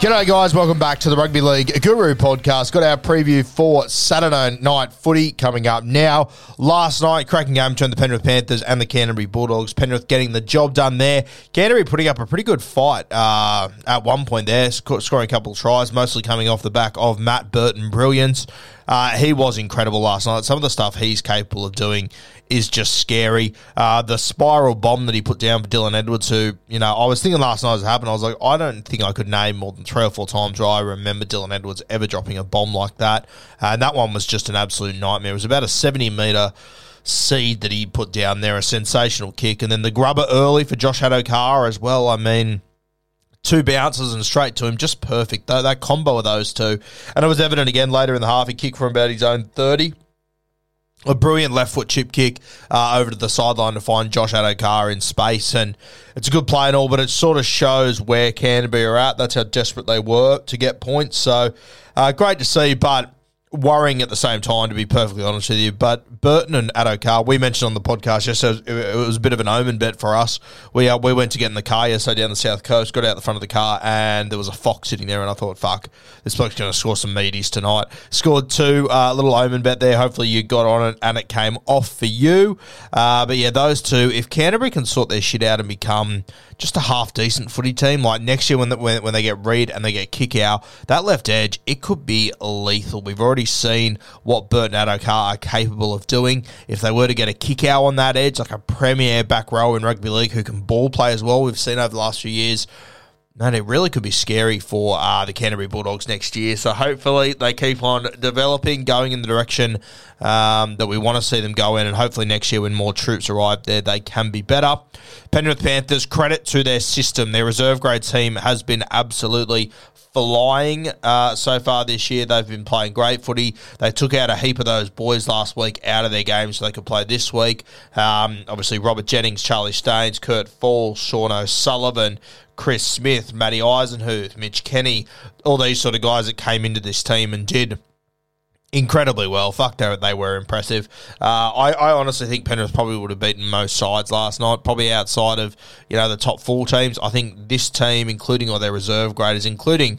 G'day, guys. Welcome back to the Rugby League Guru podcast. Got our preview for Saturday night footy coming up now. Last night, cracking game between the Penrith Panthers and the Canterbury Bulldogs. Penrith getting the job done there. Canterbury putting up a pretty good fight uh, at one point there, sc- scoring a couple of tries, mostly coming off the back of Matt Burton brilliance. Uh, he was incredible last night. Some of the stuff he's capable of doing is just scary. Uh, the spiral bomb that he put down for Dylan Edwards, who, you know, I was thinking last night as it happened, I was like, I don't think I could name more than three or four times where I remember Dylan Edwards ever dropping a bomb like that. Uh, and that one was just an absolute nightmare. It was about a 70 metre seed that he put down there, a sensational kick. And then the grubber early for Josh Addo-Carr as well. I mean, two bounces and straight to him, just perfect. Though that combo of those two, and it was evident again later in the half. He kicked from about his own thirty. A brilliant left foot chip kick uh, over to the sideline to find Josh Addo-Carr in space, and it's a good play and all, but it sort of shows where Canterbury are at. That's how desperate they were to get points. So uh, great to see, but worrying at the same time, to be perfectly honest with you. But Burton and Addo-Carr, we mentioned on the podcast yesterday, it was a bit of an omen bet for us. We uh, we went to get in the car yesterday down the south coast, got out the front of the car, and there was a fox sitting there, and I thought, fuck, this bloke's going to score some meaties tonight. Scored two, uh, little omen bet there. Hopefully you got on it, and it came off for you. Uh, but yeah, those two, if Canterbury can sort their shit out and become just a half decent footy team, like next year when, the, when, when they get Reed and they get Kikau, that left edge, it could be lethal. We've already seen what Burton Addo-Carr are capable of doing. If they were to get a Kikau on that edge, like a premier back row in rugby league who can ball play as well, we've seen over the last few years. Man, it really could be scary for uh, the Canterbury Bulldogs next year. So hopefully they keep on developing, going in the direction um, that we want to see them go in, and hopefully next year when more troops arrive there, they can be better. Penrith Panthers, credit to their system. Their reserve grade team has been absolutely flying uh, so far this year. They've been playing great footy. They took out a heap of those boys last week out of their games so they could play this week. Um, obviously, Robert Jennings, Charlie Staines, Kurt Fall, Sean O'Sullivan, Chris Smith, Matty Eisenhuth, Mitch Kenny, all these sort of guys that came into this team and did incredibly well. Fuck, they, were impressive. Uh, I, I honestly think Penrith probably would have beaten most sides last night, probably outside of you know the top four teams. I think this team, including all their reserve graders, including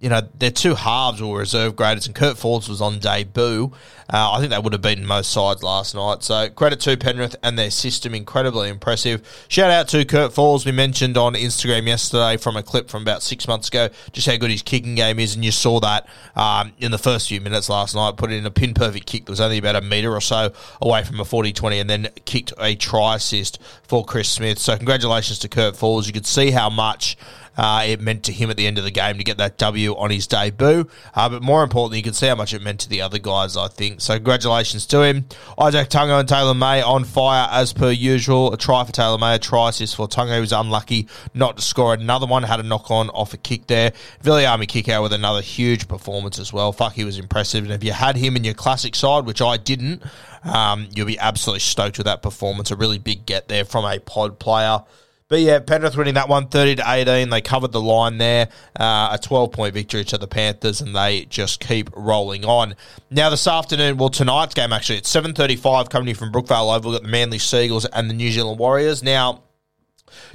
you know, their two halves were reserve graders, and Kurt Forbes was on debut. Uh, I think they would have beaten most sides last night. So credit to Penrith and their system, incredibly impressive. Shout out to Kurt Forbes. We mentioned on Instagram yesterday from a clip from about six months ago, just how good his kicking game is, and you saw that um, in the first few minutes last night. Put in a pin perfect kick that was only about a metre or so away from a 40-20, and then kicked a try assist for Chris Smith. So congratulations to Kurt Forbes. You could see how much uh, it meant to him at the end of the game to get that W on his debut. Uh, but more importantly, you can see how much it meant to the other guys, I think. So congratulations to him. Izack Tago and Taylor May on fire as per usual. A try for Taylor May, a try assist for Tago. He was unlucky not to score another one. Had a knock on off a kick there. Army Kikau with another huge performance as well. Fuck, he was impressive. And if you had him in your classic side, which I didn't, um, you'll be absolutely stoked with that performance. A really big get there from a pod player. But yeah, Penrith winning that one 30 to 18. They covered the line there. Uh, a 12 point victory to the Panthers, and they just keep rolling on. Now, this afternoon, well, tonight's game actually, it's 7.35 coming in from Brookvale Oval. We've got the Manly Seagulls and the New Zealand Warriors. Now,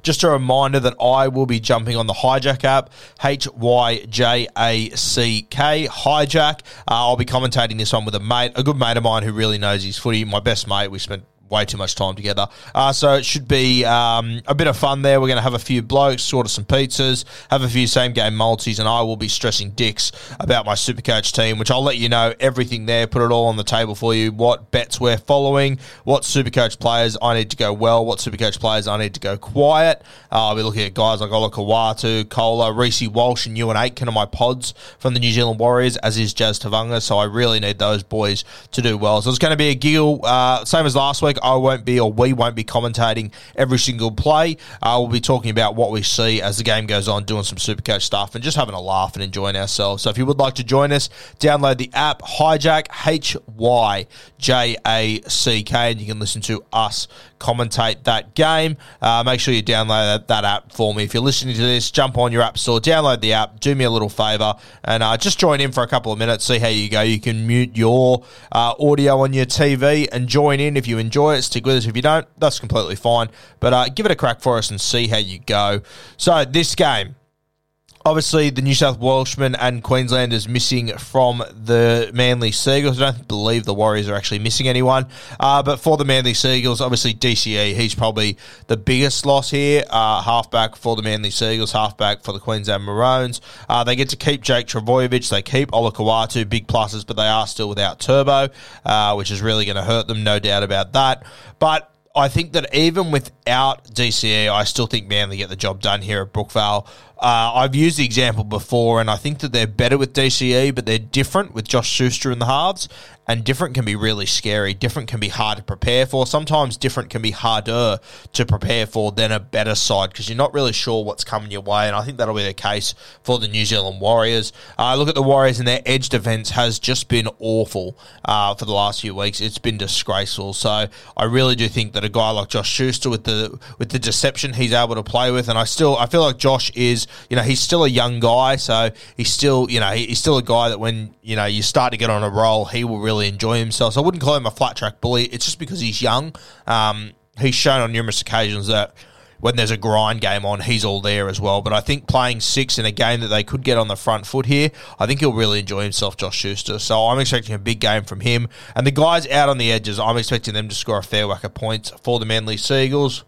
just a reminder that I will be jumping on the Hyjack app, H Y J A C K, Hyjack. Uh, I'll be commentating this one with a mate, a good mate of mine who really knows his footy, my best mate. We spent way too much time together. Uh, so it should be um, a bit of fun there. We're going to have a few blokes, order some pizzas, have a few same game multis, and I will be stressing dicks about my Supercoach team, which I'll let you know everything there, put it all on the table for you, what bets we're following, what Supercoach players I need to go well, what Supercoach players I need to go quiet. Uh, I'll be looking at guys like Ola Kawatu, Koula, Reece Walsh, and Euan Aitken are my pods from the New Zealand Warriors, as is Jazz Tevaga. So I really need those boys to do well. So it's going to be a giggle, uh, same as last week. I won't be, or we won't be commentating every single play. Uh, we'll be talking about what we see as the game goes on, doing some Supercoach stuff, and just having a laugh and enjoying ourselves. So if you would like to join us, download the app Hyjack H Y J A C K, and you can listen to us commentate that game. Uh, make sure you download that, that, app for me. If you're listening to this, jump on your app store, download the app, do me a little favor, and uh, just join in for a couple of minutes, see how you go. You can mute your uh, audio on your TV and join in if you enjoy it. Stick with us. If you don't, that's completely fine. But uh, give it a crack for us and see how you go. So, this game obviously the New South Welshmen and Queenslanders missing from the Manly Seagulls. I don't believe the Warriors are actually missing anyone. Uh, but for the Manly Seagulls, obviously DCE, he's probably the biggest loss here. Uh, halfback for the Manly Seagulls, halfback for the Queensland Maroons. Uh, they get to keep Jake Trbojevic. They keep Olakau'atu, big pluses, but they are still without Turbo, uh, which is really going to hurt them, no doubt about that. But I think that even without DCE, I still think Manly get the job done here at Brookvale. Uh, I've used the example before, and I think that they're better with DCE, but they're different with Josh Schuster in the halves and different can be really scary. Different can be hard to prepare for. Sometimes different can be harder to prepare for than a better side because you're not really sure what's coming your way. And I think that'll be the case for the New Zealand Warriors. Uh, look at the Warriors and their edge defense has just been awful uh, for the last few weeks. It's been disgraceful. So I really do think that a guy like Josh Schuster with the with the deception he's able to play with, and I still I feel like Josh is you know he's still a young guy, so he's still you know he's still a guy that when you know you start to get on a roll, he will really enjoy himself. So I wouldn't call him a flat track bully. It's just because he's young. Um, he's shown on numerous occasions that when there's a grind game on, he's all there as well. But I think playing six in a game that they could get on the front foot here, I think he'll really enjoy himself, Josh Schuster. So I'm expecting a big game from him. And the guys out on the edges, I'm expecting them to score a fair whack of points for the Manly Seagulls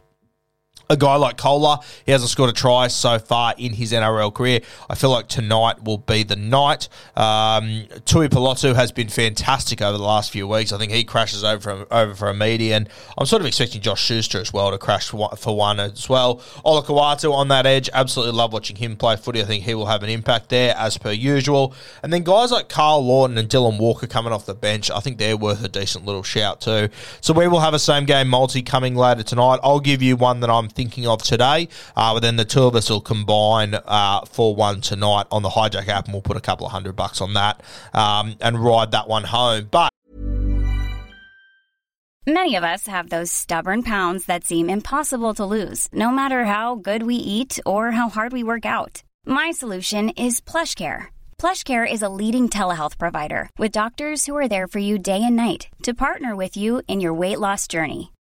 a guy like Koula, he hasn't scored a try so far in his NRL career. I feel like tonight will be the night. Um, Tuipulotu has been fantastic over the last few weeks. I think he crashes over for, over for a median. I'm sort of expecting Josh Schuster as well to crash for one, for one as well. Olakau'atu on that edge. Absolutely love watching him play footy. I think he will have an impact there as per usual. And then guys like Karl Lawton and Dylan Walker coming off the bench, I think they're worth a decent little shout too. So we will have a same game multi coming later tonight. I'll give you one that I'm thinking of today. Uh, but then the two of us will combine uh, for one tonight on the Hyjack app, and we'll put a couple of hundred bucks on that um, and ride that one home. But Many of us have those stubborn pounds that seem impossible to lose, no matter how good we eat or how hard we work out. My solution is PlushCare. PlushCare is a leading telehealth provider with doctors who are there for you day and night to partner with you in your weight loss journey.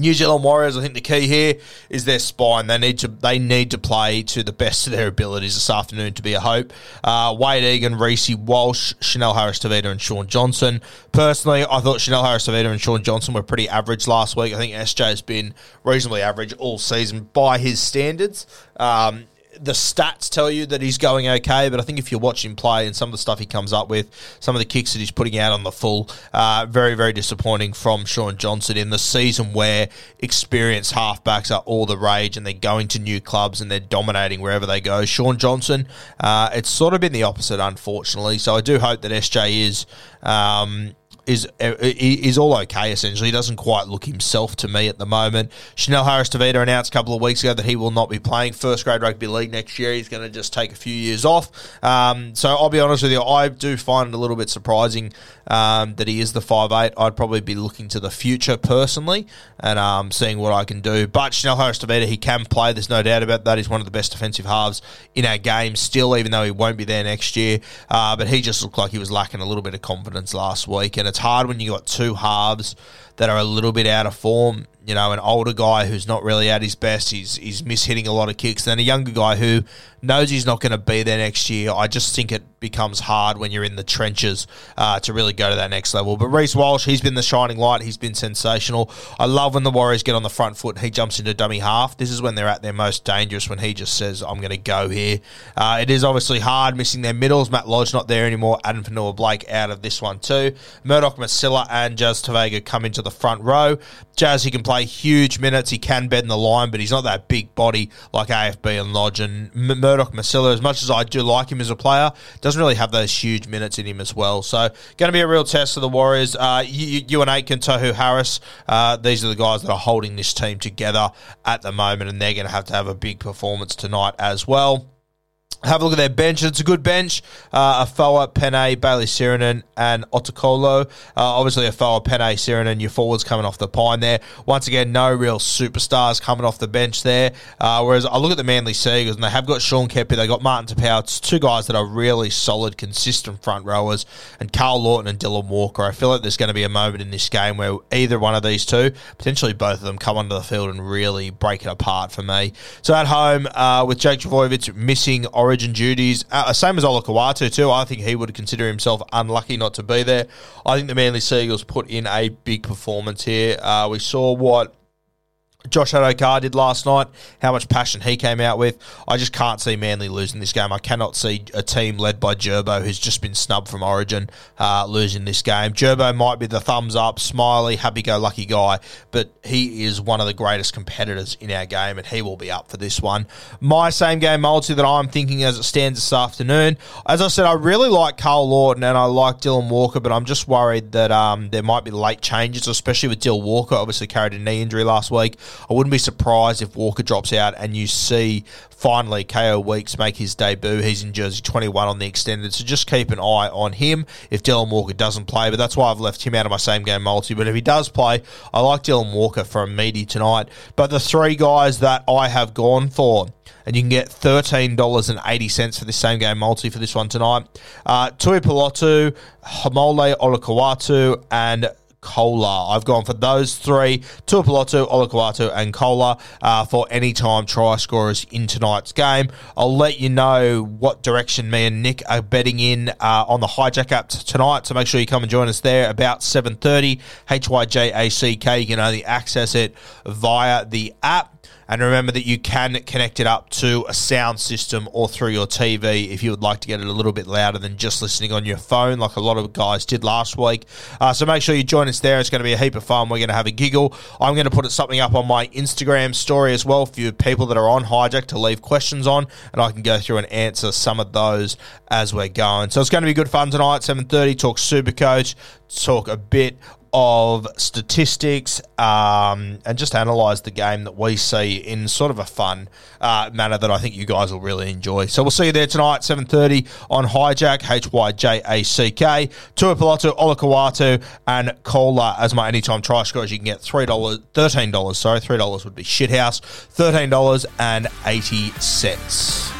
New Zealand Warriors, I think the key here is their spine. They need to they need to play to the best of their abilities this afternoon to be a hope. Uh, Wade Egan, Reece Walsh, Chanel Harris Tavita, and Shaun Johnson. Personally, I thought Chanel Harris Tavita and Shaun Johnson were pretty average last week. I think SJ has been reasonably average all season by his standards. Um, the stats tell you that he's going okay, but I think if you watch him play and some of the stuff he comes up with, some of the kicks that he's putting out on the full, uh, very, very disappointing from Shaun Johnson in the season where experienced halfbacks are all the rage and they're going to new clubs and they're dominating wherever they go. Shaun Johnson, uh, it's sort of been the opposite, unfortunately. So I do hope that SJ is. Um, is uh, is all okay. Essentially, he doesn't quite look himself to me at the moment. Chanel Harris Tavita announced a couple of weeks ago that he will not be playing first grade rugby league next year. He's going to just take a few years off. Um, so I'll be honest with you, I do find it a little bit surprising um, that he is the five eight. I'd probably be looking to the future personally and um, seeing what I can do. But Chanel Harris Tavita, he can play. There's no doubt about that. He's one of the best defensive halves in our game still, even though he won't be there next year. Uh, but he just looked like he was lacking a little bit of confidence last week, and it's hard when you got two halves that are a little bit out of form. You know, an older guy who's not really at his best. He's he's mishitting a lot of kicks. Then a younger guy who knows he's not going to be there next year. I just think it becomes hard when you're in the trenches uh, to really go to that next level. But Reece Walsh, he's been the shining light. He's been sensational. I love when the Warriors get on the front foot he jumps into dummy half. This is when they're at their most dangerous when he just says, I'm going to go here. Uh, it is obviously hard missing their middles. Matt Lodge not there anymore. Adam Fonua-Blake out of this one too. Murdoch Masila and Jazz Tevaga come into the front row. Jazz, he can play huge minutes. He can bend the line, but he's not that big body like AFB and Lodge. And Murdoch Masila, as much as I do like him as a player, doesn't really have those huge minutes in him as well. So, going to be a real test for the Warriors. Uh, you, Euan Aitken, Tohu Harris, uh, these are the guys that are holding this team together at the moment, and they're going to have to have a big performance tonight as well. Have a look at their bench. It's a good bench. Uh, Afoa, Pene, Bayley Sironen, and Otukolo. Uh, obviously, Afoa, Pene, Sironen, your forwards coming off the pine there. Once again, no real superstars coming off the bench there. Uh, whereas I look at the Manly Seagulls, and they have got Sean Keppie, they got Martin Taupau. It's two guys that are really solid, consistent front rowers, and Karl Lawton and Dylan Walker. I feel like there's going to be a moment in this game where either one of these two, potentially both of them, come onto the field and really break it apart for me. So at home, uh, with Jake Trbojevic missing Origin duties. Uh, same as Olakau'atu too. I think he would consider himself unlucky not to be there. I think the Manly Seagulls put in a big performance here. Uh, we saw what Josh Addo-Carr did last night, how much passion he came out with. I just can't see Manly losing this game. I cannot see a team led by Gerbo, who's just been snubbed from Origin, uh, losing this game. Gerbo might be the thumbs up, smiley, happy go lucky guy, but he is one of the greatest competitors in our game, and he will be up for this one. My same game multi that I'm thinking as it stands this afternoon. As I said, I really like Karl Lawton and I like Dylan Walker, but I'm just worried that um, there might be late changes, especially with Dylan Walker. Obviously, carried a knee injury last week. I wouldn't be surprised if Walker drops out and you see finally Kaeo Weeks make his debut. He's in jersey 21 on the extended, so just keep an eye on him if Dylan Walker doesn't play. But that's why I've left him out of my same game multi. But if he does play, I like Dylan Walker for a meaty tonight. But the three guys that I have gone for and you can get $13.80 for this same game multi for this one tonight. Uh, Tuipulotu, Haumole Olakau'atu, and Koula. I've gone for those three, Tuipulotu, Olakau'atu, and Koula uh, for any time try scorers in tonight's game. I'll let you know what direction me and Nick are betting in uh, on the Hyjack app tonight, so make sure you come and join us there about 7.30, H-Y-J-A-C-K. You can only access it via the app. And remember that you can connect it up to a sound system or through your TV if you would like to get it a little bit louder than just listening on your phone, like a lot of guys did last week. Uh, so make sure you join us there. It's going to be a heap of fun. We're going to have a giggle. I'm going to put something up on my Instagram story as well for you people that are on Hyjack to leave questions on, and I can go through and answer some of those as we're going. So it's going to be good fun tonight. 7:30. Talk Super Coach. Talk a bit of statistics um, and just analyse the game that we see in sort of a fun uh, manner that I think you guys will really enjoy. So we'll see you there tonight, 7.30 on Hyjack, H-Y-J-A-C-K. Tuipulotu, Olakau'atu and Koula as my anytime try scorers. You can get $3, $13, sorry, $3 would be shithouse, $13.80.